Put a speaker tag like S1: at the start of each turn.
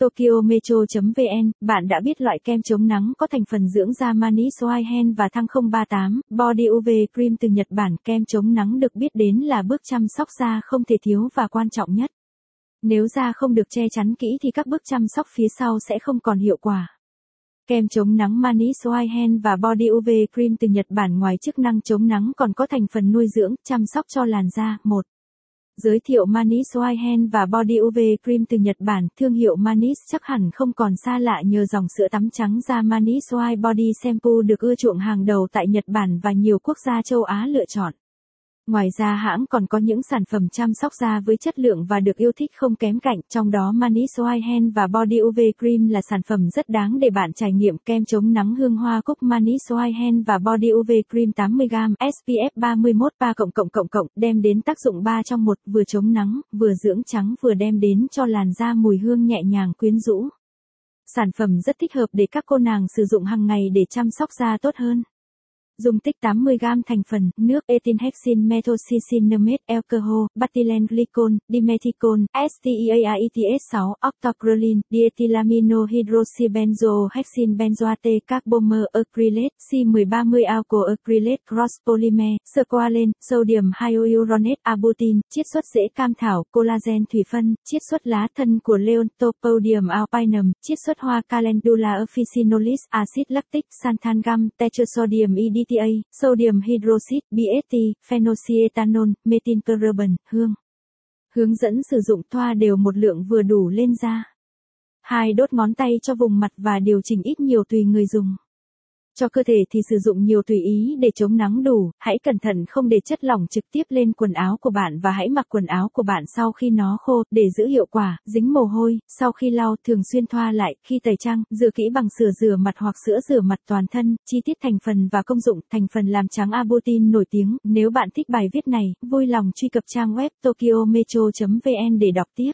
S1: TokyoMetro.vn bạn đã biết loại kem chống nắng có thành phần dưỡng da Mani Soihen và Thăng 038, Body UV Cream từ Nhật Bản. Kem chống nắng được biết đến là bước chăm sóc da không thể thiếu và quan trọng nhất. Nếu da không được che chắn kỹ thì các bước chăm sóc phía sau sẽ không còn hiệu quả. Kem chống nắng Mani Soihen và Body UV Cream từ Nhật Bản ngoài chức năng chống nắng còn có thành phần nuôi dưỡng, chăm sóc cho làn da. 1. Giới thiệu Manis Whitehen và Body UV Cream từ Nhật Bản, thương hiệu Manis chắc hẳn không còn xa lạ nhờ dòng sữa tắm trắng da Manis White Body Shampoo được ưa chuộng hàng đầu tại Nhật Bản và nhiều quốc gia châu Á lựa chọn. Ngoài ra hãng còn có những sản phẩm chăm sóc da với chất lượng và được yêu thích không kém cạnh, trong đó Manis Whitehen và Body UV Cream là sản phẩm rất đáng để bạn trải nghiệm kem chống nắng hương hoa cúc Manis Whitehen và Body UV Cream 80g SPF 31 3 cộng cộng cộng cộng đem đến tác dụng 3 trong 1, vừa chống nắng, vừa dưỡng trắng vừa đem đến cho làn da mùi hương nhẹ nhàng quyến rũ. Sản phẩm rất thích hợp để các cô nàng sử dụng hàng ngày để chăm sóc da tốt hơn. Dung tích 80g thành phần, nước, ethylhexin methoxycinnamate, alcohol, butylene glycol, dimethicone, STEARETS6, octocrolin, diethylamino hydroxybenzohexin benzoate carbomer acrylate, C1030 alcohol acrylate cross polymer, squalene, sodium hyaluronate abutin, chiết xuất rễ cam thảo, collagen thủy phân, chiết xuất lá thân của Leontopodium alpinum, chiết xuất hoa calendula officinalis, axit lactic, xanthan tetrasodium EDT PTA, sodium hydroxide, BST, phenolxietanol, methylcarbon, hương. Hướng dẫn sử dụng thoa đều một lượng vừa đủ lên da. Hai đốt ngón tay cho vùng mặt và điều chỉnh ít nhiều tùy người dùng. Cho cơ thể thì sử dụng nhiều tùy ý để chống nắng đủ, hãy cẩn thận không để chất lỏng trực tiếp lên quần áo của bạn và hãy mặc quần áo của bạn sau khi nó khô, để giữ hiệu quả, dính mồ hôi, sau khi lau thường xuyên thoa lại, khi tẩy trang, rửa kỹ bằng sữa rửa mặt hoặc sữa rửa mặt toàn thân, chi tiết thành phần và công dụng, thành phần làm trắng Abutin nổi tiếng, nếu bạn thích bài viết này, vui lòng truy cập trang web tokyometro.vn để đọc tiếp.